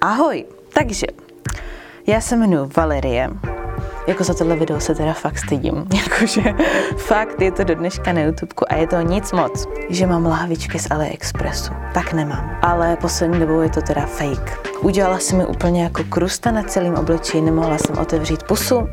Ahoj, takže já se jmenuji Valerie. Jako za tohle video se teda fakt stydím. Jakože fakt je to do dneška na YouTubeku a je to nic moc. Že mám lahvičky z AliExpressu. Tak nemám. Ale poslední dobou je to teda fake. Udělala jsem mi úplně jako krusta na celém obličeji, nemohla jsem otevřít pusu.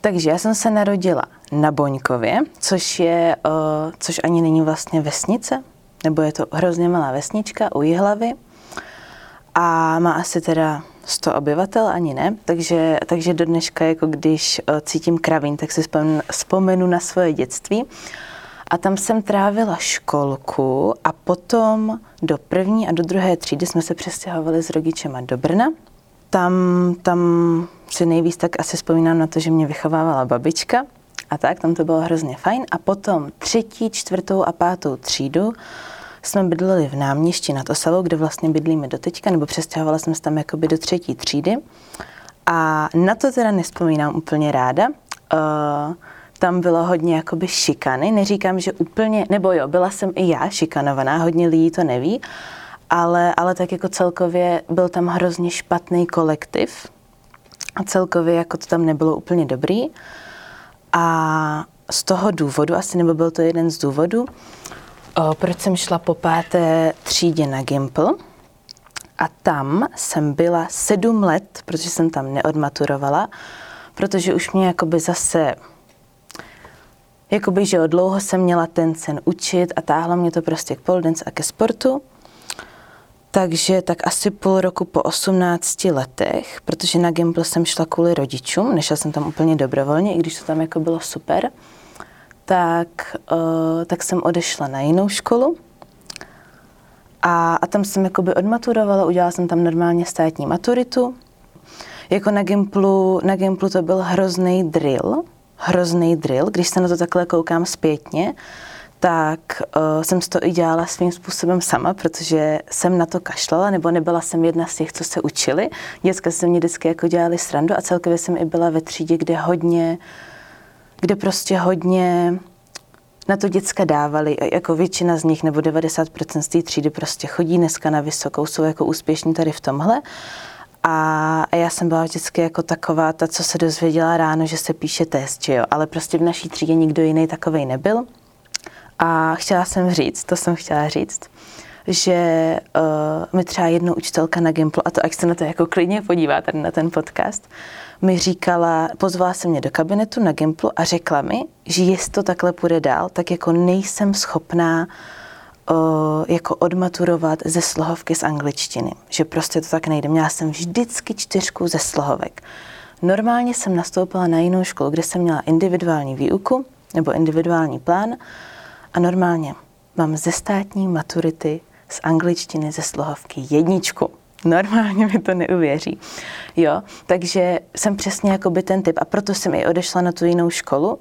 Takže já jsem se narodila na Boňkově, což je, uh, což ani není vlastně vesnice, nebo je to hrozně malá vesnička u Jihlavy a má asi teda 100 obyvatel, ani ne, takže, takže do dneška, jako když uh, cítím kravín, tak si vzpomenu na svoje dětství. A tam jsem trávila školku a potom do první a do druhé třídy jsme se přestěhovali s rodičema do Brna. Tam, tam si nejvíc tak asi vzpomínám na to, že mě vychovávala babička a tak, tam to bylo hrozně fajn. A potom třetí, čtvrtou a pátou třídu jsme bydleli v náměstí nad Osavou, kde vlastně bydlíme do teďka, nebo přestěhovala jsem se tam jakoby do třetí třídy. A na to teda nespomínám úplně ráda. Uh, tam bylo hodně jakoby šikany, neříkám, že úplně, nebo jo, byla jsem i já šikanovaná, hodně lidí to neví, ale, ale tak jako celkově byl tam hrozně špatný kolektiv a celkově jako to tam nebylo úplně dobrý. A z toho důvodu, asi nebo byl to jeden z důvodů, proč jsem šla po páté třídě na Gimple, a tam jsem byla sedm let, protože jsem tam neodmaturovala, protože už mě jakoby zase jakoby, že dlouho jsem měla ten sen učit a táhlo mě to prostě k pole a ke sportu. Takže tak asi půl roku po 18 letech, protože na Gimple jsem šla kvůli rodičům, nešla jsem tam úplně dobrovolně, i když to tam jako bylo super, tak, uh, tak jsem odešla na jinou školu a, a tam jsem jakoby odmaturovala, udělala jsem tam normálně státní maturitu. Jako na Gimplu, na Gimplu to byl hrozný drill, hrozný drill, když se na to takhle koukám zpětně, tak uh, jsem to i dělala svým způsobem sama, protože jsem na to kašlala, nebo nebyla jsem jedna z těch, co se učili. Děcka se mě vždycky jako dělali srandu a celkově jsem i byla ve třídě, kde hodně, kde prostě hodně na to děcka dávali, jako většina z nich, nebo 90% z té třídy prostě chodí dneska na vysokou, jsou jako úspěšní tady v tomhle. A já jsem byla vždycky jako taková, ta, co se dozvěděla ráno, že se píše test, že jo? ale prostě v naší třídě nikdo jiný takovej nebyl. A chtěla jsem říct, to jsem chtěla říct, že uh, mi třeba jednou učitelka na Gimplu, a to ať se na to jako klidně podívá tady na ten podcast, mi říkala, pozvala se mě do kabinetu na Gimplu a řekla mi, že jestli to takhle půjde dál, tak jako nejsem schopná uh, jako odmaturovat ze slohovky z angličtiny. Že prostě to tak nejde. Měla jsem vždycky čtyřku ze slohovek. Normálně jsem nastoupila na jinou školu, kde jsem měla individuální výuku nebo individuální plán a normálně mám ze státní maturity z angličtiny ze slohovky jedničku. Normálně mi to neuvěří. Jo, takže jsem přesně jako by ten typ a proto jsem i odešla na tu jinou školu,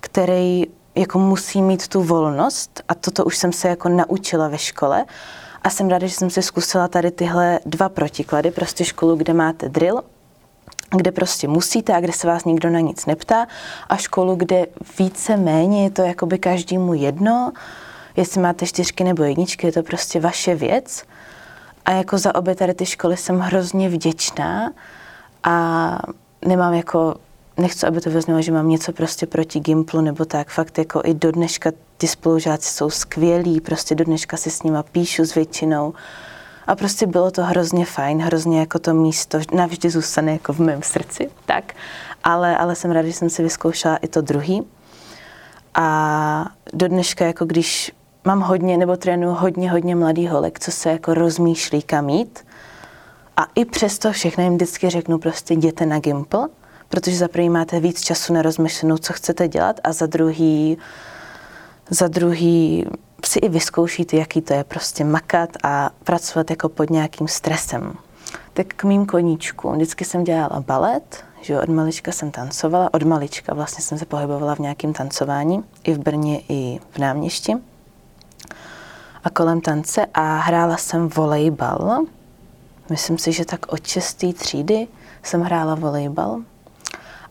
který jako musí mít tu volnost a toto už jsem se jako naučila ve škole a jsem ráda, že jsem si zkusila tady tyhle dva protiklady, prostě školu, kde máte drill, kde prostě musíte a kde se vás nikdo na nic neptá. A školu, kde více méně je to jakoby každému jedno, jestli máte čtyřky nebo jedničky, je to prostě vaše věc. A jako za obě tady ty školy jsem hrozně vděčná a nemám jako, nechci, aby to vyznělo, že mám něco prostě proti Gimplu nebo tak, fakt jako i do dneška ty spolužáci jsou skvělí, prostě do dneška si s nima píšu s většinou a prostě bylo to hrozně fajn, hrozně jako to místo navždy zůstane jako v mém srdci, tak. Ale, ale jsem ráda, že jsem si vyzkoušela i to druhý. A do dneška, jako když mám hodně, nebo trénuju hodně, hodně mladý holek, co se jako rozmýšlí kam jít. A i přesto všechno jim vždycky řeknu prostě jděte na Gimple, protože za prvý máte víc času na rozmyšlenou, co chcete dělat a za druhý, za druhý si i vyzkoušíte, jaký to je prostě makat a pracovat jako pod nějakým stresem. Tak k mým koníčku. Vždycky jsem dělala balet, že od malička jsem tancovala, od malička vlastně jsem se pohybovala v nějakém tancování, i v Brně, i v náměstí a kolem tance a hrála jsem volejbal. Myslím si, že tak od šesté třídy jsem hrála volejbal.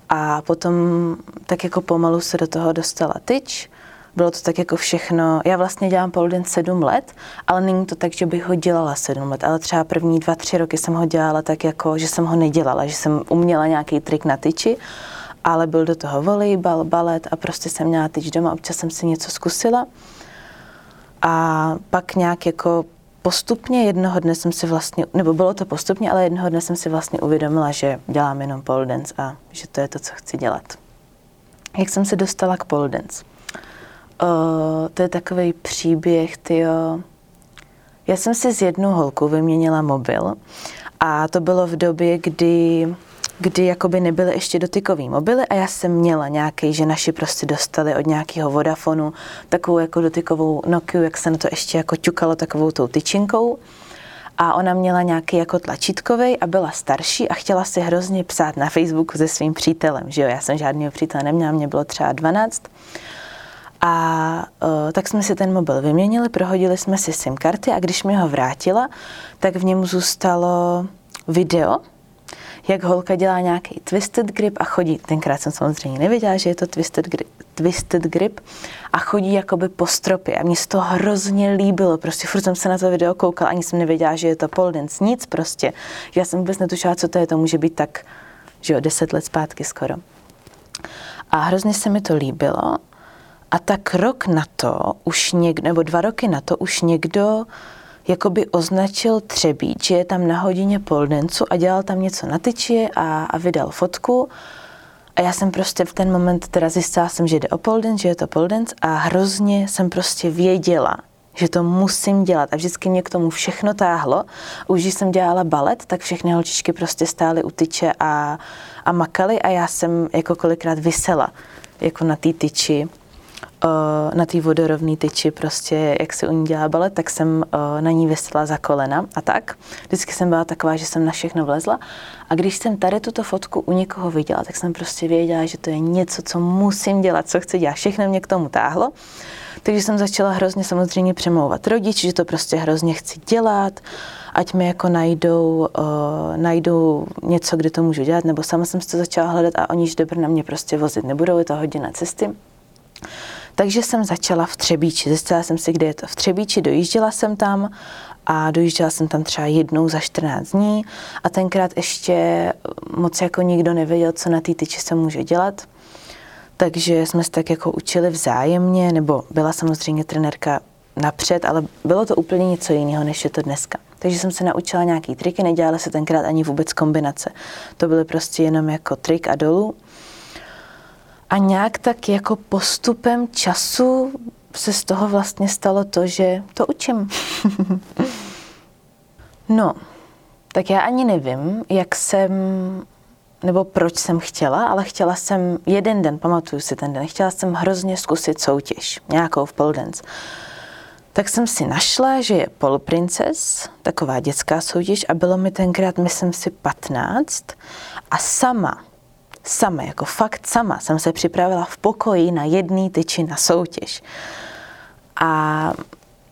A potom tak jako pomalu se do toho dostala tyč, bylo to tak jako všechno. Já vlastně dělám pole dance sedm let, ale není to tak, že bych ho dělala sedm let, ale třeba první dva, tři roky jsem ho dělala tak jako, že jsem ho nedělala, že jsem uměla nějaký trik na tyči, ale byl do toho volejbal, balet a prostě jsem měla tyč doma, občas jsem si něco zkusila. A pak nějak jako postupně jednoho dne jsem si vlastně, nebo bylo to postupně, ale jednoho dne jsem si vlastně uvědomila, že dělám jenom pole dance a že to je to, co chci dělat. Jak jsem se dostala k pole dance? Uh, to je takový příběh, tyjo. Já jsem si s jednou holkou vyměnila mobil a to bylo v době, kdy kdy jakoby nebyly ještě dotykový mobily a já jsem měla nějaký, že naši prostě dostali od nějakého Vodafonu takovou jako dotykovou Nokia, jak se na to ještě jako ťukalo takovou tou tyčinkou. A ona měla nějaký jako tlačítkový a byla starší a chtěla si hrozně psát na Facebooku se svým přítelem, že jo, já jsem žádného přítele neměla, mě bylo třeba 12. A uh, tak jsme si ten mobil vyměnili, prohodili jsme si SIM karty a když mi ho vrátila, tak v něm zůstalo video, jak holka dělá nějaký twisted grip a chodí, tenkrát jsem samozřejmě nevěděla, že je to twisted grip, twisted grip a chodí jakoby po stropě a mně se to hrozně líbilo, prostě furt jsem se na to video koukala, ani jsem nevěděla, že je to pole dance, nic prostě. Já jsem vůbec netušila, co to je, to může být tak, že jo, deset let zpátky skoro. A hrozně se mi to líbilo a tak rok na to už někdo, nebo dva roky na to už někdo jakoby označil Třebíč, že je tam na hodině poldencu a dělal tam něco na tyči a, a vydal fotku. A já jsem prostě v ten moment teda zjistila jsem, že jde o poldenc, že je to poldenc a hrozně jsem prostě věděla, že to musím dělat. A vždycky mě k tomu všechno táhlo. Už když jsem dělala balet, tak všechny holčičky prostě stály u tyče a, a makaly a já jsem jako kolikrát vysela jako na té tyči na té vodorovné tyči, prostě jak se u ní dělá balet, tak jsem na ní vysela za kolena a tak. Vždycky jsem byla taková, že jsem na všechno vlezla. A když jsem tady tuto fotku u někoho viděla, tak jsem prostě věděla, že to je něco, co musím dělat, co chci dělat. Všechno mě k tomu táhlo. Takže jsem začala hrozně samozřejmě přemlouvat rodiči, že to prostě hrozně chci dělat, ať mi jako najdou, uh, najdou něco, kde to můžu dělat, nebo sama jsem si to začala hledat a oni do Brna mě prostě vozit nebudou, je to hodina cesty. Takže jsem začala v Třebíči. Zjistila jsem si, kde je to v Třebíči, dojížděla jsem tam a dojížděla jsem tam třeba jednou za 14 dní a tenkrát ještě moc jako nikdo nevěděl, co na té tyči se může dělat. Takže jsme se tak jako učili vzájemně, nebo byla samozřejmě trenérka napřed, ale bylo to úplně něco jiného, než je to dneska. Takže jsem se naučila nějaký triky, nedělala se tenkrát ani vůbec kombinace. To byly prostě jenom jako trik a dolů. A nějak tak jako postupem času se z toho vlastně stalo to, že to učím. no, tak já ani nevím, jak jsem, nebo proč jsem chtěla, ale chtěla jsem jeden den, pamatuju si ten den, chtěla jsem hrozně zkusit soutěž, nějakou v pole dance. Tak jsem si našla, že je Pole Princess, taková dětská soutěž a bylo mi tenkrát, myslím si, 15 a sama sama, jako fakt sama jsem se připravila v pokoji na jedný tyči na soutěž. A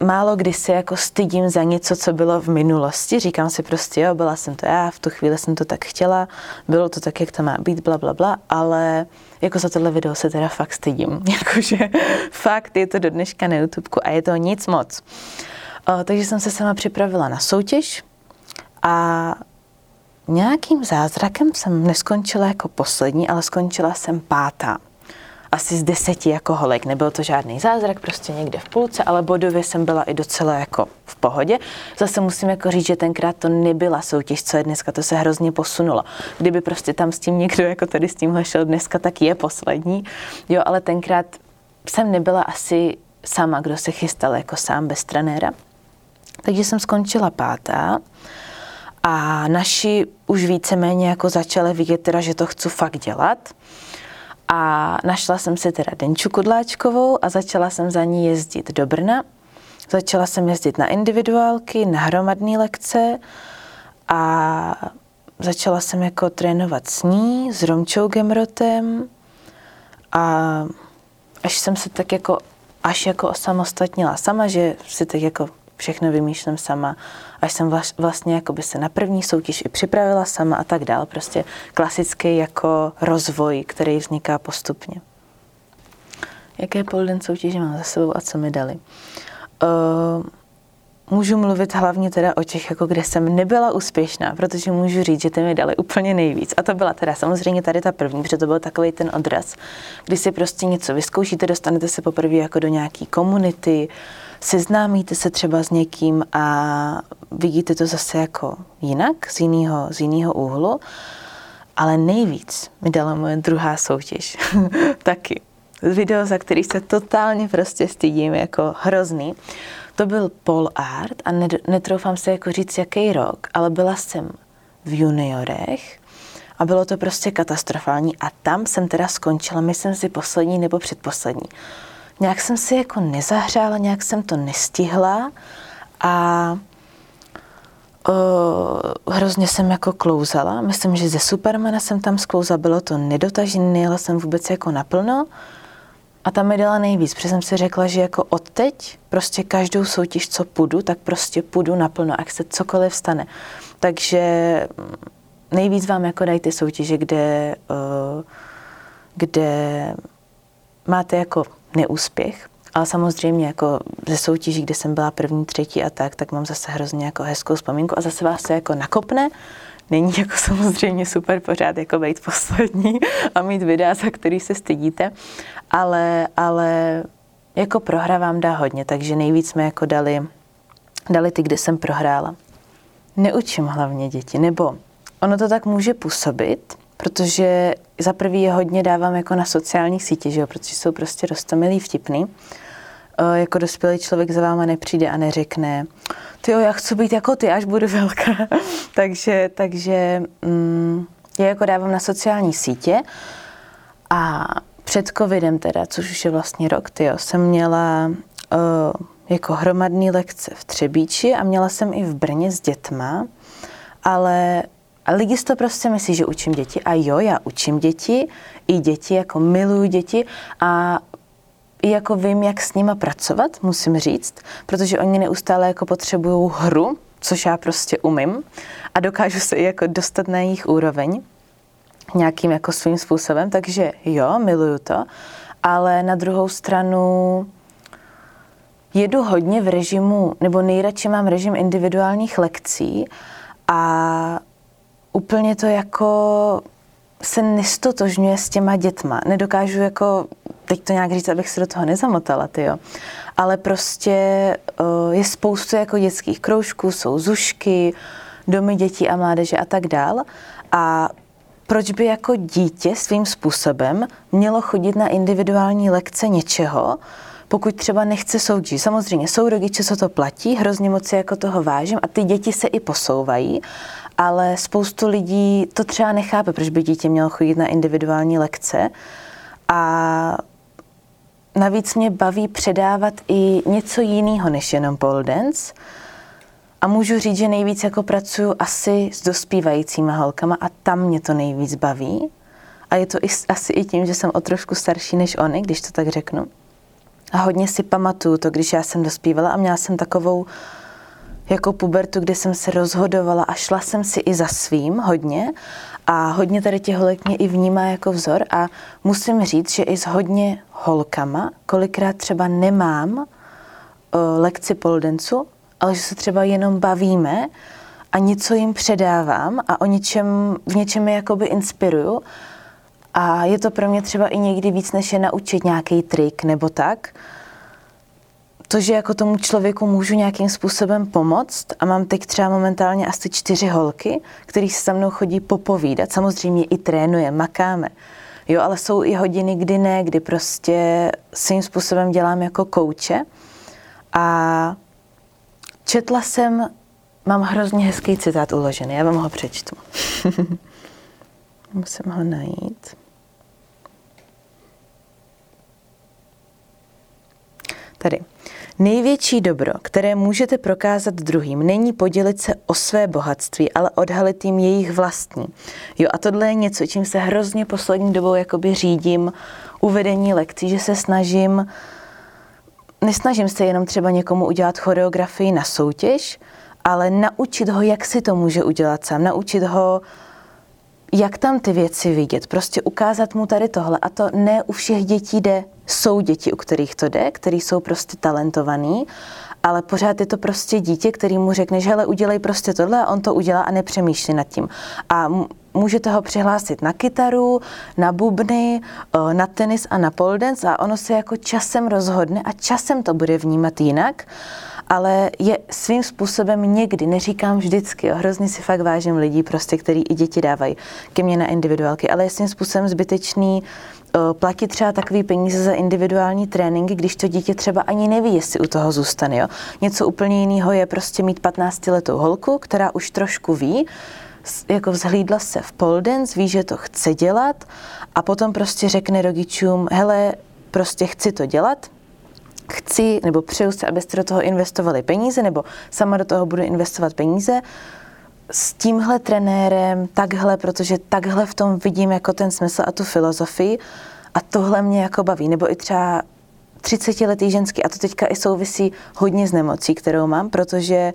málo kdy se jako stydím za něco, co bylo v minulosti. Říkám si prostě, jo, byla jsem to já, v tu chvíli jsem to tak chtěla, bylo to tak, jak to má být, bla, bla, bla, ale jako za tohle video se teda fakt stydím. Jakože fakt je to do dneška na YouTube a je to nic moc. O, takže jsem se sama připravila na soutěž a Nějakým zázrakem jsem neskončila jako poslední, ale skončila jsem pátá. Asi z deseti jako holek. Nebyl to žádný zázrak, prostě někde v půlce, ale bodově jsem byla i docela jako v pohodě. Zase musím jako říct, že tenkrát to nebyla soutěž, co je dneska, to se hrozně posunulo. Kdyby prostě tam s tím někdo jako tady s tímhle šel dneska, tak je poslední. Jo, ale tenkrát jsem nebyla asi sama, kdo se chystal jako sám bez trenéra. Takže jsem skončila pátá. A naši už víceméně jako začali vidět teda, že to chci fakt dělat. A našla jsem si teda Denču Kudláčkovou a začala jsem za ní jezdit do Brna. Začala jsem jezdit na individuálky, na hromadné lekce a začala jsem jako trénovat s ní, s Romčou Gemrotem a až jsem se tak jako až jako osamostatnila sama, že si tak jako všechno vymýšlím sama, až jsem vlastně jako by se na první soutěž i připravila sama a tak dál. Prostě klasický jako rozvoj, který vzniká postupně. Jaké polden soutěže mám za sebou a co mi dali? Uh, můžu mluvit hlavně teda o těch, jako kde jsem nebyla úspěšná, protože můžu říct, že ty mi dali úplně nejvíc. A to byla teda samozřejmě tady ta první, protože to byl takový ten odraz, kdy si prostě něco vyzkoušíte, dostanete se poprvé jako do nějaký komunity, seznámíte se třeba s někým a vidíte to zase jako jinak, z jiného, z jiného úhlu. Ale nejvíc mi dala moje druhá soutěž. Taky. Video, za který se totálně prostě stydím, jako hrozný. To byl pole art a netroufám se jako říct, jaký rok, ale byla jsem v juniorech a bylo to prostě katastrofální a tam jsem teda skončila, myslím si poslední nebo předposlední. Nějak jsem si jako nezahřála, nějak jsem to nestihla a Uh, hrozně jsem jako klouzala. Myslím, že ze Supermana jsem tam sklouzala, bylo to nedotažené, nejela jsem vůbec jako naplno. A tam mi dala nejvíc, protože jsem si řekla, že jako odteď prostě každou soutěž, co půjdu, tak prostě půjdu naplno, ať se cokoliv stane. Takže nejvíc vám jako dají ty soutěže, kde, uh, kde máte jako neúspěch, ale samozřejmě jako ze soutěží, kde jsem byla první, třetí a tak, tak mám zase hrozně jako hezkou vzpomínku a zase vás se jako nakopne. Není jako samozřejmě super pořád jako být poslední a mít videa, za který se stydíte, ale, ale jako prohra vám dá hodně, takže nejvíc jsme jako dali, dali ty, kde jsem prohrála. Neučím hlavně děti, nebo ono to tak může působit, protože za prvý je hodně dávám jako na sociálních sítích, že jo, protože jsou prostě rostomilý vtipný. E, jako dospělý člověk za váma nepřijde a neřekne, ty jo, já chci být jako ty, až budu velká. takže takže mm, já jako dávám na sociální sítě a před covidem teda, což už je vlastně rok, tyjo, jsem měla uh, jako hromadný lekce v Třebíči a měla jsem i v Brně s dětma, ale a lidi to prostě myslí, že učím děti. A jo, já učím děti, i děti, jako miluju děti. A i jako vím, jak s nima pracovat, musím říct, protože oni neustále jako potřebují hru, což já prostě umím. A dokážu se i jako dostat na jejich úroveň nějakým jako svým způsobem, takže jo, miluju to, ale na druhou stranu jedu hodně v režimu, nebo nejradši mám režim individuálních lekcí a úplně to jako se nestotožňuje s těma dětma. Nedokážu jako, teď to nějak říct, abych se do toho nezamotala, jo. Ale prostě uh, je spoustu jako dětských kroužků, jsou zušky, domy dětí a mládeže a tak dál. A proč by jako dítě svým způsobem mělo chodit na individuální lekce něčeho, pokud třeba nechce soutěžit. Samozřejmě jsou rodiče, co to platí, hrozně moc jako toho vážím a ty děti se i posouvají, ale spoustu lidí to třeba nechápe, proč by dítě mělo chodit na individuální lekce. A navíc mě baví předávat i něco jiného než jenom pole dance. A můžu říct, že nejvíc jako pracuju asi s dospívajícíma holkama a tam mě to nejvíc baví. A je to i, asi i tím, že jsem o trošku starší než oni, když to tak řeknu. A hodně si pamatuju to, když já jsem dospívala a měla jsem takovou jako pubertu, kdy jsem se rozhodovala a šla jsem si i za svým hodně a hodně tady těch holek mě i vnímá jako vzor a musím říct, že i s hodně holkama, kolikrát třeba nemám uh, lekci poldencu, ale že se třeba jenom bavíme a něco jim předávám a o něčem, v něčem je jakoby inspiruju. A je to pro mě třeba i někdy víc, než je naučit nějaký trik nebo tak, to, že jako tomu člověku můžu nějakým způsobem pomoct a mám teď třeba momentálně asi čtyři holky, který se se mnou chodí popovídat, samozřejmě i trénuje, makáme. Jo, ale jsou i hodiny, kdy ne, kdy prostě svým způsobem dělám jako kouče. A četla jsem, mám hrozně hezký citát uložený, já vám ho přečtu. Musím ho najít. Tady. Největší dobro, které můžete prokázat druhým, není podělit se o své bohatství, ale odhalit jim jejich vlastní. Jo, a tohle je něco, čím se hrozně poslední dobou jakoby řídím uvedení lekcí, že se snažím, nesnažím se jenom třeba někomu udělat choreografii na soutěž, ale naučit ho, jak si to může udělat sám, naučit ho, jak tam ty věci vidět, prostě ukázat mu tady tohle. A to ne u všech dětí jde, jsou děti, u kterých to jde, který jsou prostě talentovaný, ale pořád je to prostě dítě, který mu řekne, že hele, udělej prostě tohle a on to udělá a nepřemýšlí nad tím. A můžete ho přihlásit na kytaru, na bubny, na tenis a na pole dance a ono se jako časem rozhodne a časem to bude vnímat jinak ale je svým způsobem někdy, neříkám vždycky, jo, hrozně si fakt vážím lidí, prostě, který i děti dávají ke mně na individuálky, ale je svým způsobem zbytečný platit třeba takový peníze za individuální tréninky, když to dítě třeba ani neví, jestli u toho zůstane. Jo? Něco úplně jiného je prostě mít 15-letou holku, která už trošku ví, jako vzhlídla se v pole dance, ví, že to chce dělat a potom prostě řekne rodičům, hele, prostě chci to dělat, chci nebo přeju se, abyste do toho investovali peníze, nebo sama do toho budu investovat peníze, s tímhle trenérem, takhle, protože takhle v tom vidím jako ten smysl a tu filozofii a tohle mě jako baví. Nebo i třeba 30 letý ženský a to teďka i souvisí hodně s nemocí, kterou mám, protože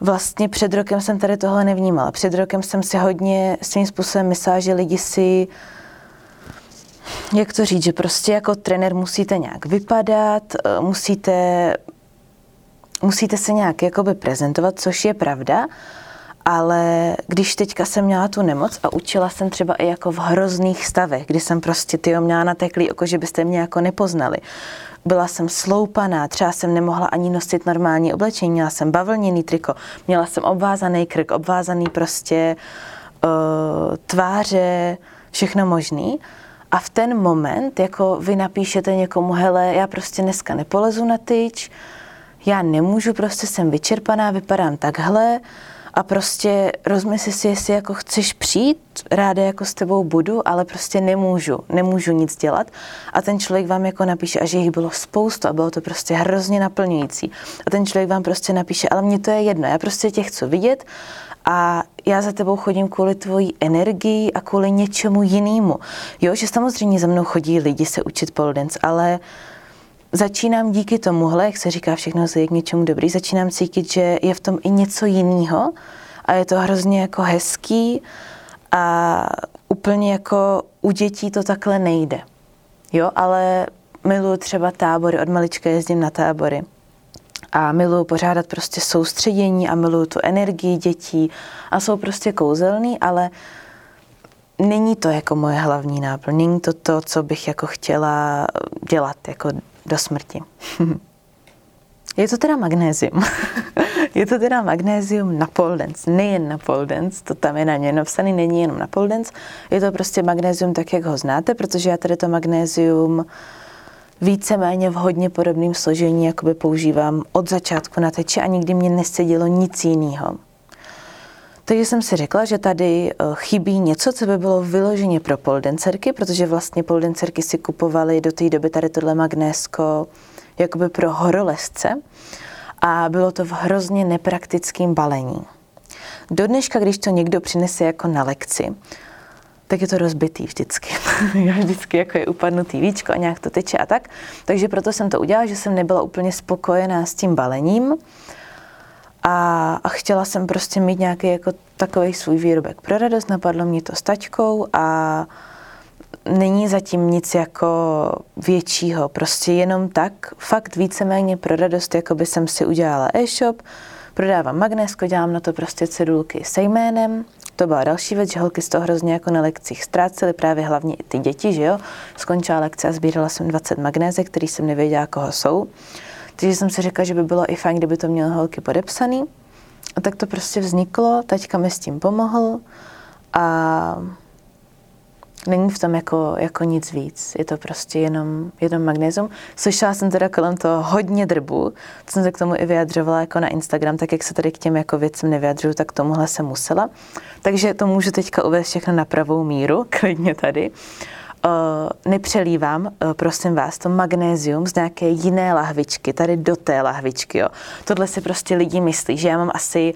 vlastně před rokem jsem tady tohle nevnímala. Před rokem jsem si hodně svým způsobem myslela, že lidi si jak to říct, že prostě jako trenér musíte nějak vypadat, eh, musíte, musíte se nějak jakoby prezentovat, což je pravda, ale když teďka jsem měla tu nemoc a učila jsem třeba i jako v hrozných stavech, kdy jsem prostě ty měla nateklý oko, že byste mě jako nepoznali. Byla jsem sloupaná, třeba jsem nemohla ani nosit normální oblečení, měla jsem bavlněný triko, měla jsem obvázaný krk, obvázaný prostě uh, tváře, všechno možný. A v ten moment, jako vy napíšete někomu, hele, já prostě dneska nepolezu na tyč, já nemůžu, prostě jsem vyčerpaná, vypadám takhle a prostě rozmysli si, jestli jako chceš přijít, ráda jako s tebou budu, ale prostě nemůžu, nemůžu nic dělat. A ten člověk vám jako napíše, a že jich bylo spoustu a bylo to prostě hrozně naplňující. A ten člověk vám prostě napíše, ale mně to je jedno, já prostě tě chci vidět a já za tebou chodím kvůli tvojí energii a kvůli něčemu jinému. Jo, že samozřejmě za mnou chodí lidi se učit pole dance, ale začínám díky tomuhle, jak se říká, všechno je k něčemu dobrý, začínám cítit, že je v tom i něco jiného a je to hrozně jako hezký a úplně jako u dětí to takhle nejde. Jo, ale miluji třeba tábory, od malička jezdím na tábory a miluju pořádat prostě soustředění a miluju tu energii dětí a jsou prostě kouzelný, ale není to jako moje hlavní náplň, není to to, co bych jako chtěla dělat jako do smrti. Je to teda magnézium. je to teda magnézium na pole dance, nejen na pole dance, to tam je na ně napsaný, není jenom na pole dance, je to prostě magnézium tak, jak ho znáte, protože já tady to magnézium víceméně v hodně podobném složení jakoby používám od začátku na teče a nikdy mě nesedělo nic jiného. Takže jsem si řekla, že tady eh, chybí něco, co by bylo vyloženě pro poldencerky, protože vlastně poldencerky si kupovaly do té doby tady tohle magnésko jakoby pro horolezce a bylo to v hrozně nepraktickém balení. Do dneška, když to někdo přinese jako na lekci, tak je to rozbitý vždycky. Vždycky jako je upadnutý víčko a nějak to teče a tak. Takže proto jsem to udělala, že jsem nebyla úplně spokojená s tím balením a, a chtěla jsem prostě mít nějaký jako takový svůj výrobek pro radost. Napadlo mě to s taťkou a není zatím nic jako většího, prostě jenom tak, fakt víceméně pro radost, jako by jsem si udělala e-shop, prodávám magnésko, dělám na to prostě cedulky se jménem, to byla další věc, že holky z toho hrozně jako na lekcích ztrácely, právě hlavně i ty děti, že jo. Skončila lekce a sbírala jsem 20 magnézek, který jsem nevěděla, koho jsou. Takže jsem si řekla, že by bylo i fajn, kdyby to měly holky podepsaný. A tak to prostě vzniklo, teďka mi s tím pomohl a Není v tom jako, jako nic víc, je to prostě jenom, jenom magnézium. Slyšela jsem teda kolem toho hodně drbu, co jsem se k tomu i vyjadřovala jako na Instagram, tak jak se tady k těm jako věcem nevyjadřuju, tak tomuhle jsem musela. Takže to můžu teďka uvést všechno na pravou míru, klidně tady. Uh, nepřelívám, uh, prosím vás, to magnézium z nějaké jiné lahvičky, tady do té lahvičky. Jo. Tohle si prostě lidi myslí, že já mám asi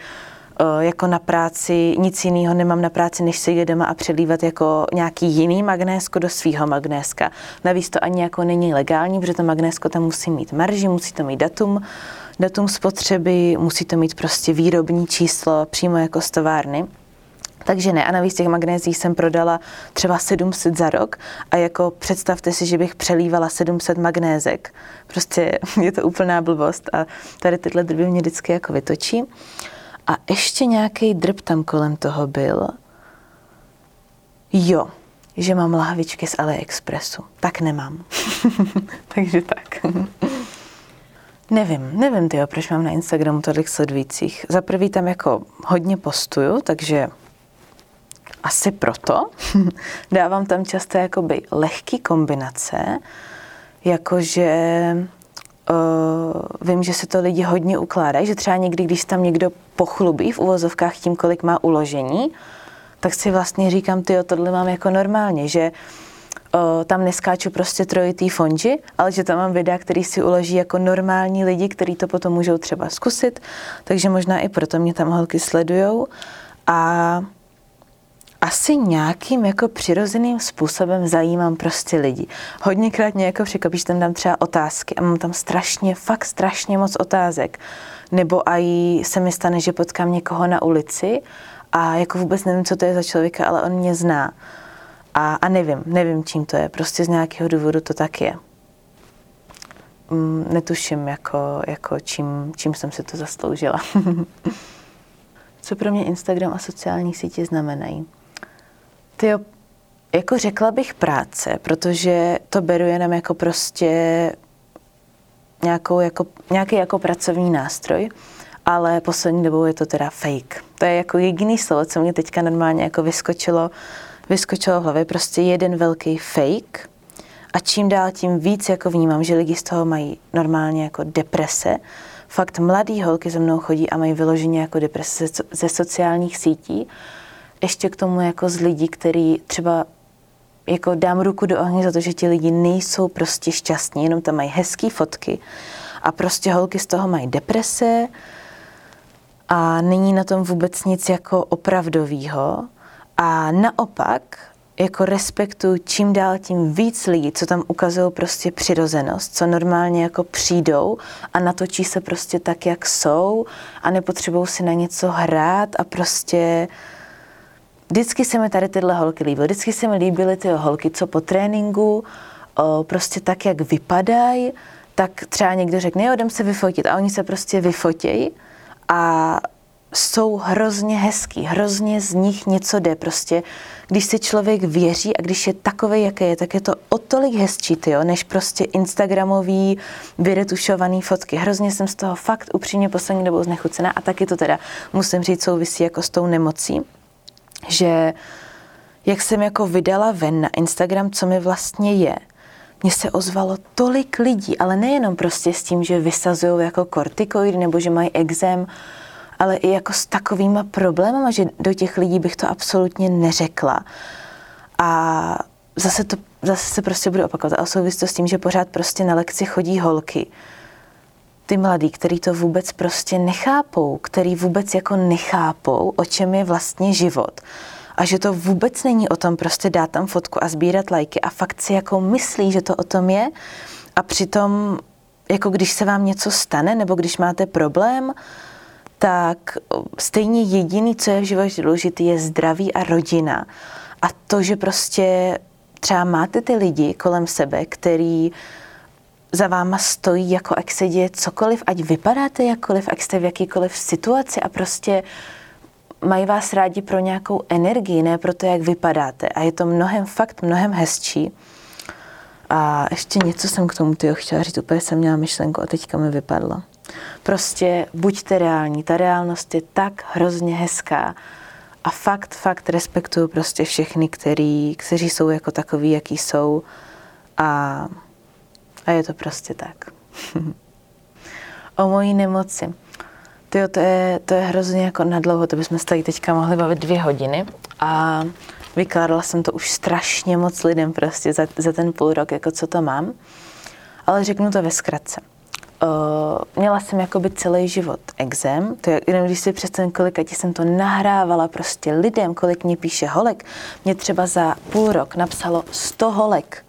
Eh, jako na práci, nic jiného nemám na práci, než se doma a přelívat jako nějaký jiný magnésko do svého magnéska. Navíc to ani jako není legální, protože to magnésko tam musí mít marži, musí to mít datum, datum spotřeby, musí to mít prostě výrobní číslo přímo jako z továrny. Takže ne, a navíc těch magnézí jsem prodala třeba 700 za rok a jako představte si, že bych přelívala 700 magnézek. Prostě je to úplná blbost a tady tyhle drby mě vždycky jako vytočí. A ještě nějaký drb tam kolem toho byl. Jo, že mám lahvičky z AliExpressu. Tak nemám. Takže tak. nevím, nevím, tyjo, proč mám na Instagramu tolik sledujících. Za prvý tam jako hodně postuju, takže asi proto. Dávám tam často jakoby lehký kombinace, jakože uh, vím, že se to lidi hodně ukládají, že třeba někdy, když tam někdo pochlubí v uvozovkách tím, kolik má uložení, tak si vlastně říkám, ty tohle mám jako normálně, že uh, tam neskáču prostě trojitý fonži, ale že tam mám videa, který si uloží jako normální lidi, kteří to potom můžou třeba zkusit, takže možná i proto mě tam holky sledujou a asi nějakým jako přirozeným způsobem zajímám prostě lidi. Hodněkrát mě jako překvapí, že tam dám třeba otázky a mám tam strašně, fakt strašně moc otázek. Nebo i se mi stane, že potkám někoho na ulici a jako vůbec nevím, co to je za člověka, ale on mě zná. A, a nevím, nevím, čím to je. Prostě z nějakého důvodu to tak je. Mm, netuším, jako, jako čím, čím jsem si to zasloužila. co pro mě Instagram a sociální sítě znamenají? Ty jako řekla bych práce, protože to beru jenom jako prostě nějakou jako, nějaký jako pracovní nástroj, ale poslední dobou je to teda fake. To je jako jediný slovo, co mě teďka normálně jako vyskočilo, vyskočilo v hlavě, prostě jeden velký fake a čím dál tím víc jako vnímám, že lidi z toho mají normálně jako deprese. Fakt mladý holky ze mnou chodí a mají vyloženě jako deprese ze sociálních sítí ještě k tomu jako z lidí, který třeba jako dám ruku do ohně za to, že ti lidi nejsou prostě šťastní, jenom tam mají hezké fotky a prostě holky z toho mají deprese a není na tom vůbec nic jako opravdovýho. A naopak jako respektuju čím dál tím víc lidí, co tam ukazují prostě přirozenost, co normálně jako přijdou a natočí se prostě tak, jak jsou a nepotřebují si na něco hrát a prostě vždycky se mi tady tyhle holky líbily. Vždycky se mi líbily ty holky, co po tréninku, o, prostě tak, jak vypadají, tak třeba někdo řekne, jo, jdem se vyfotit a oni se prostě vyfotějí a jsou hrozně hezký, hrozně z nich něco jde. Prostě, když si člověk věří a když je takový, jaký je, tak je to o tolik hezčí, tyjo, než prostě instagramový, vyretušovaný fotky. Hrozně jsem z toho fakt upřímně poslední dobou znechucená a taky to teda, musím říct, souvisí jako s tou nemocí že jak jsem jako vydala ven na Instagram, co mi vlastně je, mně se ozvalo tolik lidí, ale nejenom prostě s tím, že vysazují jako kortikoidy nebo že mají exém, ale i jako s takovýma problémama, že do těch lidí bych to absolutně neřekla. A zase, to, zase se prostě budu opakovat. A souvisí to s tím, že pořád prostě na lekci chodí holky. Ty mladí, který to vůbec prostě nechápou, který vůbec jako nechápou, o čem je vlastně život a že to vůbec není o tom prostě dát tam fotku a sbírat lajky a fakt si jako myslí, že to o tom je a přitom jako když se vám něco stane nebo když máte problém, tak stejně jediný, co je v životě důležité, je zdraví a rodina. A to, že prostě třeba máte ty lidi kolem sebe, který za váma stojí, jako ať se děje cokoliv, ať vypadáte jakkoliv, ať jste v jakýkoliv situaci a prostě mají vás rádi pro nějakou energii, ne pro to, jak vypadáte. A je to mnohem, fakt mnohem hezčí. A ještě něco jsem k tomu tyjo, chtěla říct, úplně jsem měla myšlenku a teďka mi vypadla. Prostě buďte reální, ta reálnost je tak hrozně hezká a fakt, fakt respektuju prostě všechny, který, kteří jsou jako takový, jaký jsou a, a je to prostě tak. o mojí nemoci. Tyjo, to je, to je hrozně jako nadlouho, to bychom se tady teďka mohli bavit dvě hodiny a vykládala jsem to už strašně moc lidem prostě za, za ten půl rok, jako co to mám, ale řeknu to ve zkratce. Uh, měla jsem jakoby celý život exém, to je, jenom když si představím, kolika ti jsem to nahrávala prostě lidem, kolik mě píše holek, mě třeba za půl rok napsalo 100 holek,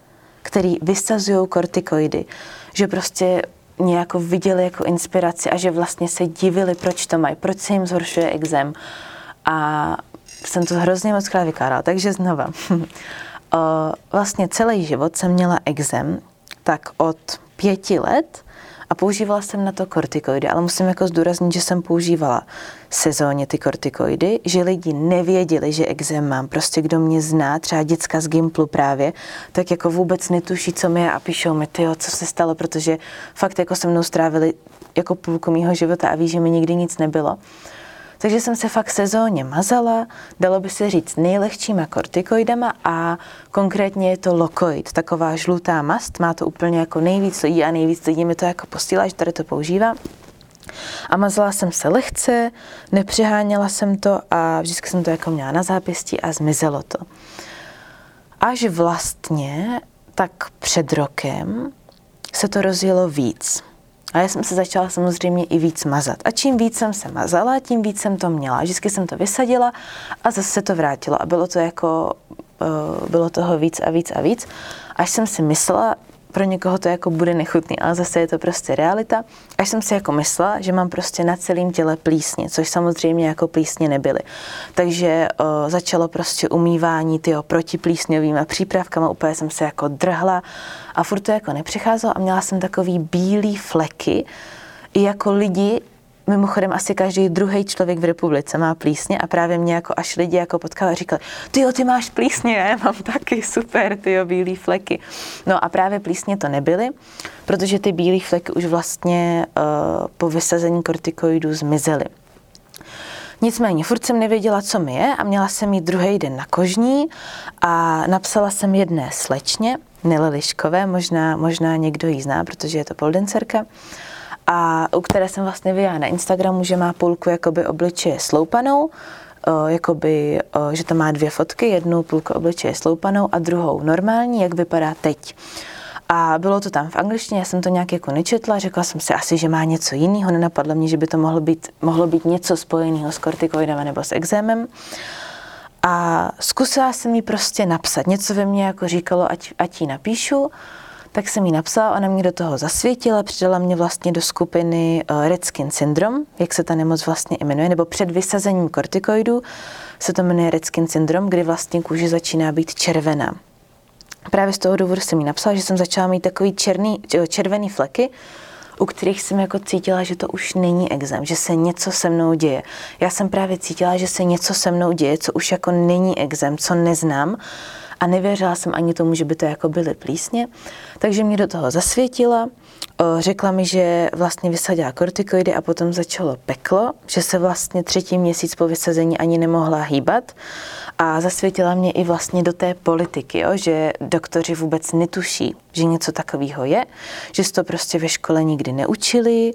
který vysazují kortikoidy, že prostě mě jako viděli jako inspiraci a že vlastně se divili, proč to mají, proč se jim zhoršuje exém. A jsem to hrozně moc krát vykládala, takže znova. vlastně celý život jsem měla exem, tak od pěti let a používala jsem na to kortikoidy, ale musím jako zdůraznit, že jsem používala sezóně ty kortikoidy, že lidi nevěděli, že exém mám. Prostě kdo mě zná, třeba děcka z Gimplu právě, tak jako vůbec netuší, co mi je a píšou mi, tyjo, co se stalo, protože fakt jako se mnou strávili jako půlku mýho života a ví, že mi nikdy nic nebylo. Takže jsem se fakt sezóně mazala, dalo by se říct nejlehčíma kortikoidama a konkrétně je to lokoid, taková žlutá mast, má to úplně jako nejvíc lidí a nejvíc lidí mi to jako posílá, že tady to používá. A mazala jsem se lehce, nepřeháněla jsem to a vždycky jsem to jako měla na zápěstí a zmizelo to. Až vlastně tak před rokem se to rozjelo víc. A já jsem se začala samozřejmě i víc mazat. A čím víc jsem se mazala, tím víc jsem to měla. Vždycky jsem to vysadila a zase se to vrátilo. A bylo to jako, uh, bylo toho víc a víc a víc. Až jsem si myslela, pro někoho to jako bude nechutný, ale zase je to prostě realita. Až jsem si jako myslela, že mám prostě na celém těle plísně, což samozřejmě jako plísně nebyly. Takže o, začalo prostě umývání tyjo, protiplísňovými přípravkama, úplně jsem se jako drhla a furt to jako nepřicházelo a měla jsem takový bílý fleky, i jako lidi mimochodem asi každý druhý člověk v republice má plísně a právě mě jako až lidi jako potkali a říkali, ty jo, ty máš plísně, já mám taky, super, ty jo, bílý fleky. No a právě plísně to nebyly, protože ty bílé fleky už vlastně uh, po vysazení kortikoidů zmizely. Nicméně, furt jsem nevěděla, co mi je a měla jsem jít druhý den na kožní a napsala jsem jedné slečně, Nele Liškové, možná, možná někdo ji zná, protože je to poldencerka, a u které jsem vlastně vyjela na Instagramu, že má půlku jakoby obličeje sloupanou, jakoby, že to má dvě fotky, jednu půlku obličeje sloupanou a druhou normální, jak vypadá teď. A bylo to tam v angličtině, já jsem to nějak jako nečetla, řekla jsem si asi, že má něco jiného, nenapadlo mě, že by to mohlo být, mohlo být něco spojeného s kortikoidem nebo s exémem. A zkusila jsem jí prostě napsat, něco ve mně jako říkalo, ať, ať jí napíšu tak jsem jí napsala, ona mě do toho zasvětila, přidala mě vlastně do skupiny uh, Red Skin Syndrome, jak se ta nemoc vlastně jmenuje, nebo před vysazením kortikoidů se to jmenuje Red Skin Syndrome, kdy vlastně kůže začíná být červená. Právě z toho důvodu jsem jí napsala, že jsem začala mít takový černý, červený fleky, u kterých jsem jako cítila, že to už není exém, že se něco se mnou děje. Já jsem právě cítila, že se něco se mnou děje, co už jako není exém, co neznám a nevěřila jsem ani tomu, že by to jako byly plísně. Takže mě do toho zasvětila, řekla mi, že vlastně vysadila kortikoidy a potom začalo peklo, že se vlastně třetí měsíc po vysazení ani nemohla hýbat a zasvětila mě i vlastně do té politiky, jo, že doktoři vůbec netuší, že něco takového je, že se to prostě ve škole nikdy neučili,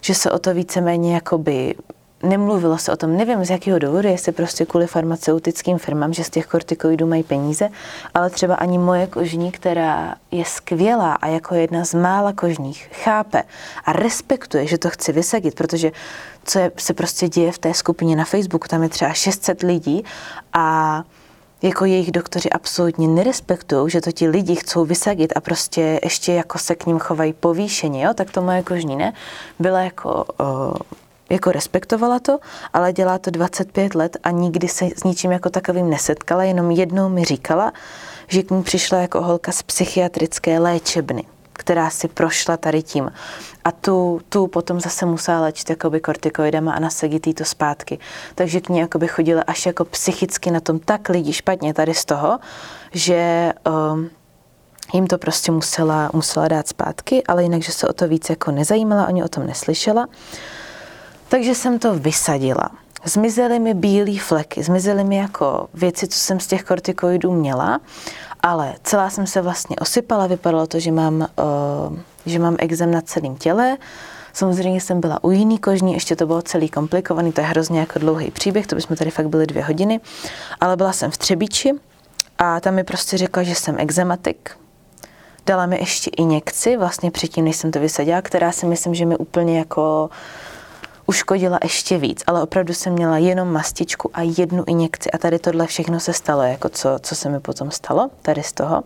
že se o to víceméně jakoby nemluvilo se o tom, nevím z jakého důvodu, jestli prostě kvůli farmaceutickým firmám, že z těch kortikoidů mají peníze, ale třeba ani moje kožní, která je skvělá a jako jedna z mála kožních chápe a respektuje, že to chci vysadit, protože co je, se prostě děje v té skupině na Facebooku, tam je třeba 600 lidí a jako jejich doktoři absolutně nerespektují, že to ti lidi chcou vysadit a prostě ještě jako se k ním chovají povýšeně, jo, tak to moje kožní ne, byla jako o, jako respektovala to, ale dělá to 25 let a nikdy se s ničím jako takovým nesetkala, jenom jednou mi říkala, že k ní přišla jako holka z psychiatrické léčebny která si prošla tady tím. A tu, tu potom zase musela léčit jakoby kortikoidama a nasadit to zpátky. Takže k ní jakoby chodila až jako psychicky na tom tak lidi špatně tady z toho, že um, jim to prostě musela, musela dát zpátky, ale jinak, že se o to víc jako nezajímala, oni o tom neslyšela. Takže jsem to vysadila. Zmizely mi bílé fleky, zmizely mi jako věci, co jsem z těch kortikoidů měla, ale celá jsem se vlastně osypala, vypadalo to, že mám, uh, že mám exem na celém těle, Samozřejmě jsem byla u jiný kožní, ještě to bylo celý komplikovaný, to je hrozně jako dlouhý příběh, to bychom tady fakt byli dvě hodiny, ale byla jsem v Třebíči a tam mi prostě řekla, že jsem exematik. Dala mi ještě injekci, vlastně předtím, než jsem to vysadila, která si myslím, že mi úplně jako uškodila ještě víc, ale opravdu jsem měla jenom mastičku a jednu injekci a tady tohle všechno se stalo, jako co, co se mi potom stalo, tady z toho.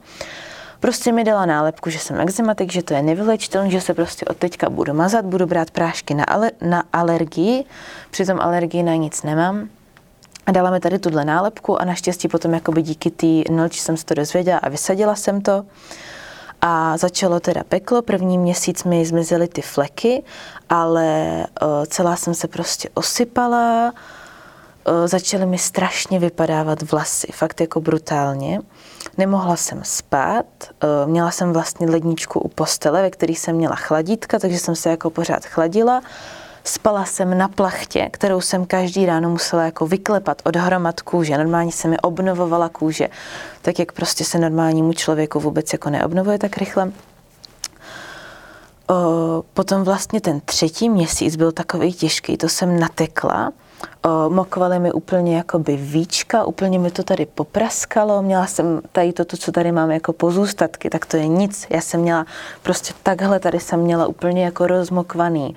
Prostě mi dala nálepku, že jsem exematik, že to je nevylečitelné, že se prostě od teďka budu mazat, budu brát prášky na, ale, na alergii, přitom alergii na nic nemám. A dala mi tady tuhle nálepku a naštěstí potom jakoby díky té noči jsem se to dozvěděla a vysadila jsem to. A začalo teda peklo, první měsíc mi zmizely ty fleky, ale uh, celá jsem se prostě osypala, uh, začaly mi strašně vypadávat vlasy, fakt jako brutálně. Nemohla jsem spát, uh, měla jsem vlastně ledničku u postele, ve který jsem měla chladítka, takže jsem se jako pořád chladila. Spala jsem na plachtě, kterou jsem každý ráno musela jako vyklepat od hromad kůže. Normálně se mi obnovovala kůže, tak jak prostě se normálnímu člověku vůbec jako neobnovuje tak rychle. O, potom vlastně ten třetí měsíc byl takový těžký, to jsem natekla. O, mokovaly mi úplně jakoby víčka, úplně mi to tady popraskalo, měla jsem tady toto, co tady mám jako pozůstatky, tak to je nic. Já jsem měla prostě takhle, tady jsem měla úplně jako rozmokvaný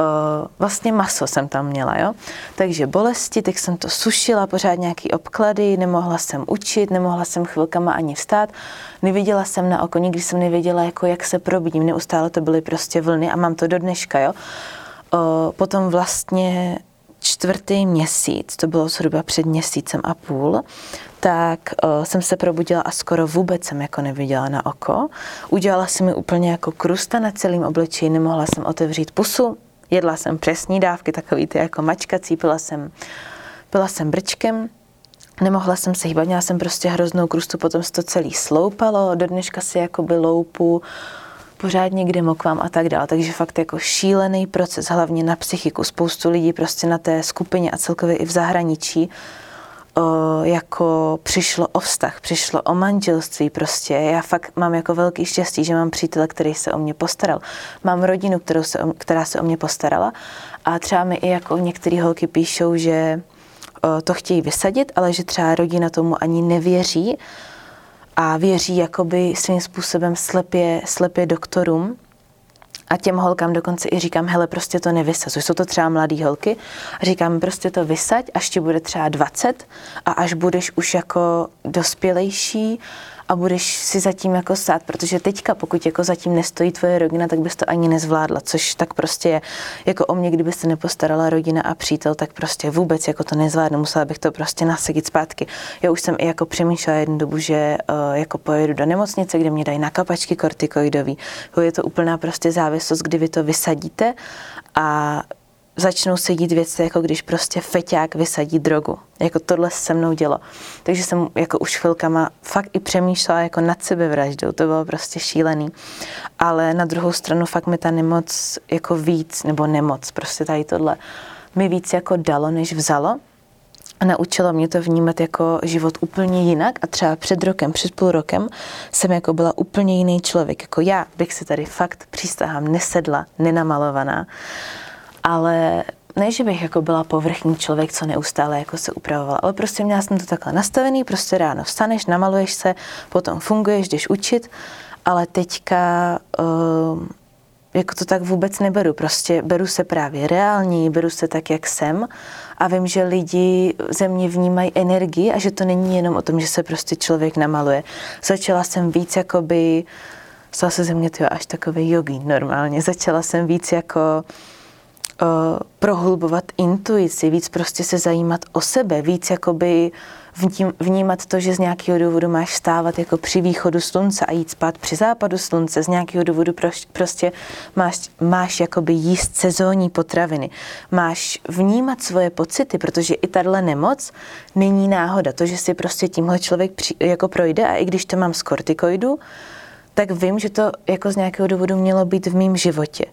uh, vlastně maso jsem tam měla, jo. Takže bolesti, tak jsem to sušila, pořád nějaký obklady, nemohla jsem učit, nemohla jsem chvilkama ani vstát, neviděla jsem na oko, nikdy jsem nevěděla, jako jak se probudím, neustále to byly prostě vlny a mám to do dneška, jo. Uh, potom vlastně čtvrtý měsíc, to bylo zhruba před měsícem a půl, tak uh, jsem se probudila a skoro vůbec jsem jako neviděla na oko. Udělala se mi úplně jako krusta na celém obličeji, nemohla jsem otevřít pusu, Jedla jsem přesní dávky, takový ty jako mačkací, pila jsem, pila jsem brčkem, nemohla jsem se hýbat, měla jsem prostě hroznou krustu, potom se to celý sloupalo, do dneška si jako by loupu, pořád někde mokvám a tak dále. Takže fakt jako šílený proces, hlavně na psychiku. Spoustu lidí prostě na té skupině a celkově i v zahraničí o, jako přišlo o vztah, přišlo o manželství prostě. Já fakt mám jako velký štěstí, že mám přítele, který se o mě postaral. Mám rodinu, kterou se která se o mě postarala a třeba mi i jako některé holky píšou, že o, to chtějí vysadit, ale že třeba rodina tomu ani nevěří a věří jakoby svým způsobem slepě, slepě doktorům, a těm holkám dokonce i říkám, hele, prostě to nevysazuj. Jsou to třeba mladé holky. A říkám, prostě to vysaď, až ti bude třeba 20 a až budeš už jako dospělejší a budeš si zatím jako stát, protože teďka, pokud jako zatím nestojí tvoje rodina, tak bys to ani nezvládla, což tak prostě je, jako o mě, kdyby se nepostarala rodina a přítel, tak prostě vůbec jako to nezvládnu, musela bych to prostě nasadit zpátky. Já už jsem i jako přemýšlela jednu dobu, že uh, jako pojedu do nemocnice, kde mě dají na kapačky kortikoidový. Je to úplná prostě závislost, kdy vy to vysadíte a začnou se dít věci, jako když prostě feťák vysadí drogu. Jako tohle se mnou dělo. Takže jsem jako už chvilkama fakt i přemýšlela jako nad sebevraždou. To bylo prostě šílený. Ale na druhou stranu fakt mi ta nemoc jako víc, nebo nemoc, prostě tady tohle, mi víc jako dalo, než vzalo. A naučilo mě to vnímat jako život úplně jinak a třeba před rokem, před půl rokem jsem jako byla úplně jiný člověk. Jako já bych se tady fakt přístahám nesedla, nenamalovaná ale ne, že bych jako byla povrchní člověk, co neustále jako se upravovala, ale prostě měla jsem to takhle nastavený, prostě ráno vstaneš, namaluješ se, potom funguješ, jdeš učit, ale teďka uh, jako to tak vůbec neberu, prostě beru se právě reální, beru se tak, jak jsem a vím, že lidi ze mě vnímají energii a že to není jenom o tom, že se prostě člověk namaluje. Začala jsem víc jakoby, stala se ze mě tyjo, až takový jogín normálně, začala jsem víc jako prohlubovat intuici, víc prostě se zajímat o sebe, víc jakoby vním, vnímat to, že z nějakého důvodu máš stávat jako při východu slunce a jít spát při západu slunce, z nějakého důvodu prostě máš, máš jakoby jíst sezónní potraviny, máš vnímat svoje pocity, protože i tahle nemoc není náhoda. To, že si prostě tímhle člověk při, jako projde a i když to mám z kortikoidu, tak vím, že to jako z nějakého důvodu mělo být v mém životě.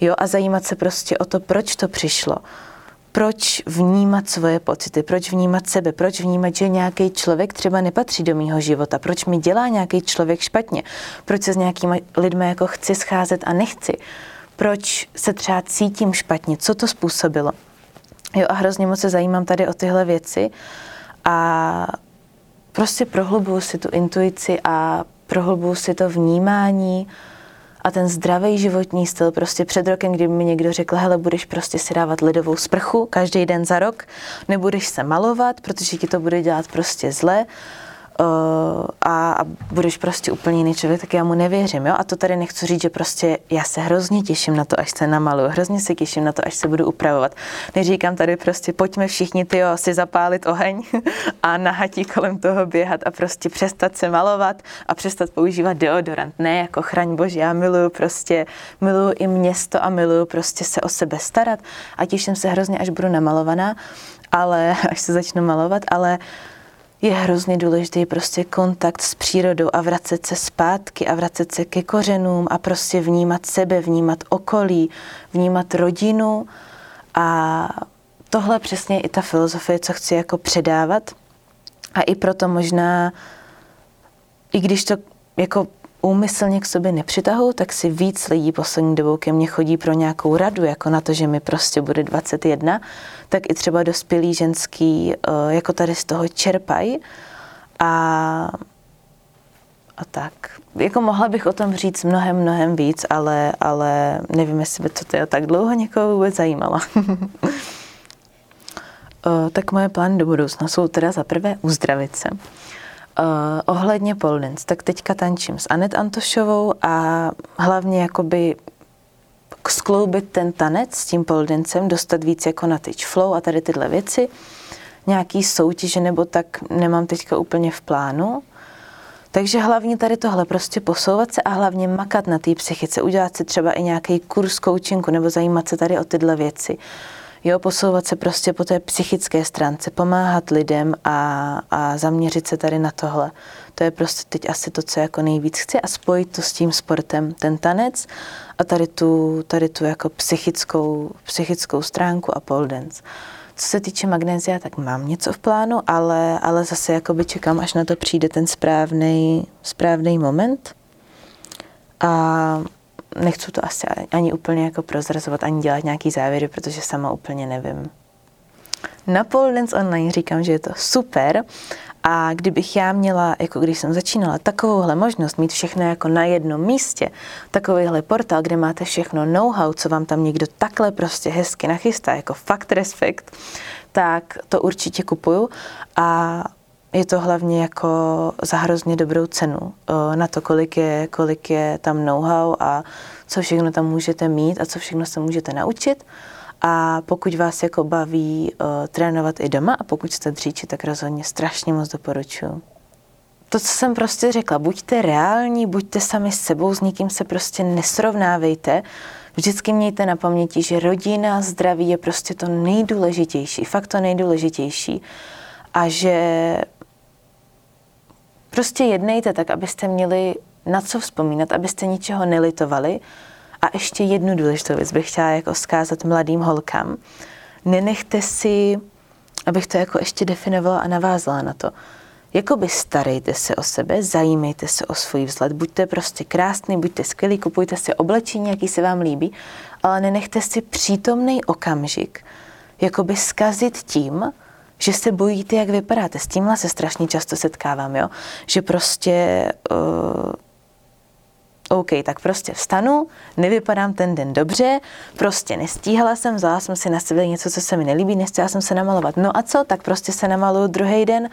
Jo, a zajímat se prostě o to, proč to přišlo. Proč vnímat svoje pocity, proč vnímat sebe, proč vnímat, že nějaký člověk třeba nepatří do mýho života, proč mi dělá nějaký člověk špatně, proč se s nějakými lidmi jako chci scházet a nechci, proč se třeba cítím špatně, co to způsobilo. Jo, a hrozně moc se zajímám tady o tyhle věci a prostě prohlubuju si tu intuici a prohlubuju si to vnímání a ten zdravý životní styl. Prostě před rokem, kdyby mi někdo řekl, hele, budeš prostě si dávat ledovou sprchu každý den za rok, nebudeš se malovat, protože ti to bude dělat prostě zle, a, a budeš prostě úplně jiný člověk, tak já mu nevěřím, jo? A to tady nechci říct, že prostě já se hrozně těším na to, až se namaluju, hrozně se těším na to, až se budu upravovat. Neříkám tady prostě, pojďme všichni ty si zapálit oheň a na hatí kolem toho běhat a prostě přestat se malovat a přestat používat deodorant. Ne, jako chraň bože, já miluju prostě, miluju i město a miluju prostě se o sebe starat a těším se hrozně, až budu namalovaná, ale až se začnu malovat, ale je hrozně důležitý prostě kontakt s přírodou a vracet se zpátky a vracet se ke kořenům a prostě vnímat sebe, vnímat okolí, vnímat rodinu. A tohle přesně je i ta filozofie, co chci jako předávat. A i proto možná, i když to jako úmyslně k sobě nepřitahuju, tak si víc lidí poslední dobou ke mně chodí pro nějakou radu, jako na to, že mi prostě bude 21, tak i třeba dospělí ženský eh, jako tady z toho čerpají a a tak. Jako mohla bych o tom říct mnohem, mnohem víc, ale, ale nevím, jestli by to teda tak dlouho někoho vůbec zajímalo. Eh, tak moje plány do budoucna jsou teda za prvé uzdravit se. Uh, ohledně pole dance, tak teďka tančím s Anet Antošovou a hlavně jakoby skloubit ten tanec s tím pole dancem, dostat víc jako na tyč flow a tady tyhle věci. Nějaký soutěže nebo tak nemám teďka úplně v plánu. Takže hlavně tady tohle prostě posouvat se a hlavně makat na té psychice, udělat si třeba i nějaký kurz coachingu nebo zajímat se tady o tyhle věci. Jo, posouvat se prostě po té psychické stránce, pomáhat lidem a, a zaměřit se tady na tohle. To je prostě teď asi to, co jako nejvíc chci a spojit to s tím sportem, ten tanec a tady tu, tady tu jako psychickou, psychickou stránku a pole dance. Co se týče magnézia, tak mám něco v plánu, ale, ale zase jakoby čekám, až na to přijde ten správný, moment. A nechci to asi ani úplně jako prozrazovat, ani dělat nějaký závěry, protože sama úplně nevím. Na Pole Dance Online říkám, že je to super a kdybych já měla, jako když jsem začínala, takovouhle možnost mít všechno jako na jednom místě, takovýhle portál, kde máte všechno know-how, co vám tam někdo takhle prostě hezky nachystá, jako fakt respekt, tak to určitě kupuju a je to hlavně jako za hrozně dobrou cenu na to, kolik je, kolik je tam know-how a co všechno tam můžete mít a co všechno se můžete naučit. A pokud vás jako baví uh, trénovat i doma a pokud jste dříči, tak rozhodně strašně moc doporučuji. To, co jsem prostě řekla, buďte reální, buďte sami s sebou, s nikým se prostě nesrovnávejte. Vždycky mějte na paměti, že rodina, zdraví je prostě to nejdůležitější, fakt to nejdůležitější. A že Prostě jednejte tak, abyste měli na co vzpomínat, abyste ničeho nelitovali. A ještě jednu důležitou věc bych chtěla jako zkázat mladým holkám. Nenechte si, abych to jako ještě definovala a navázala na to, Jakoby starejte se o sebe, zajímejte se o svůj vzhled, buďte prostě krásný, buďte skvělí, kupujte si oblečení, jaký se vám líbí, ale nenechte si přítomný okamžik jakoby skazit tím, že se bojíte, jak vypadáte. S tímhle se strašně často setkávám, jo? že prostě uh, OK, tak prostě vstanu, nevypadám ten den dobře, prostě nestíhala jsem, vzala jsem si na sebe něco, co se mi nelíbí, nestihla jsem se namalovat. No a co, tak prostě se namaluju druhý den,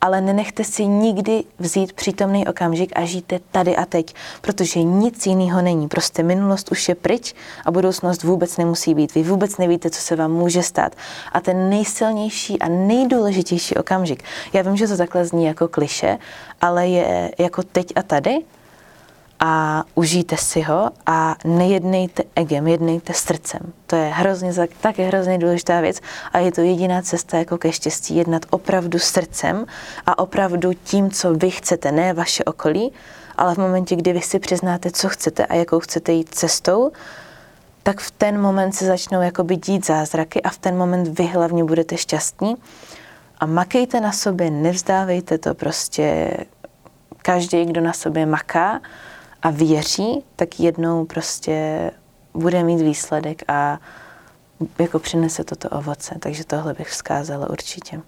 ale nenechte si nikdy vzít přítomný okamžik a žijte tady a teď, protože nic jiného není. Prostě minulost už je pryč a budoucnost vůbec nemusí být. Vy vůbec nevíte, co se vám může stát. A ten nejsilnější a nejdůležitější okamžik, já vím, že to takhle zní jako kliše, ale je jako teď a tady, a užijte si ho a nejednejte egem, jednejte srdcem. To je hrozně, tak je hrozně důležitá věc a je to jediná cesta jako ke štěstí, jednat opravdu srdcem a opravdu tím, co vy chcete, ne vaše okolí, ale v momentě, kdy vy si přiznáte, co chcete a jakou chcete jít cestou, tak v ten moment se začnou jakoby dít zázraky a v ten moment vy hlavně budete šťastní a makejte na sobě, nevzdávejte to prostě každý, kdo na sobě maká, a věří, tak jednou prostě bude mít výsledek a jako přinese toto ovoce. Takže tohle bych vzkázala určitě.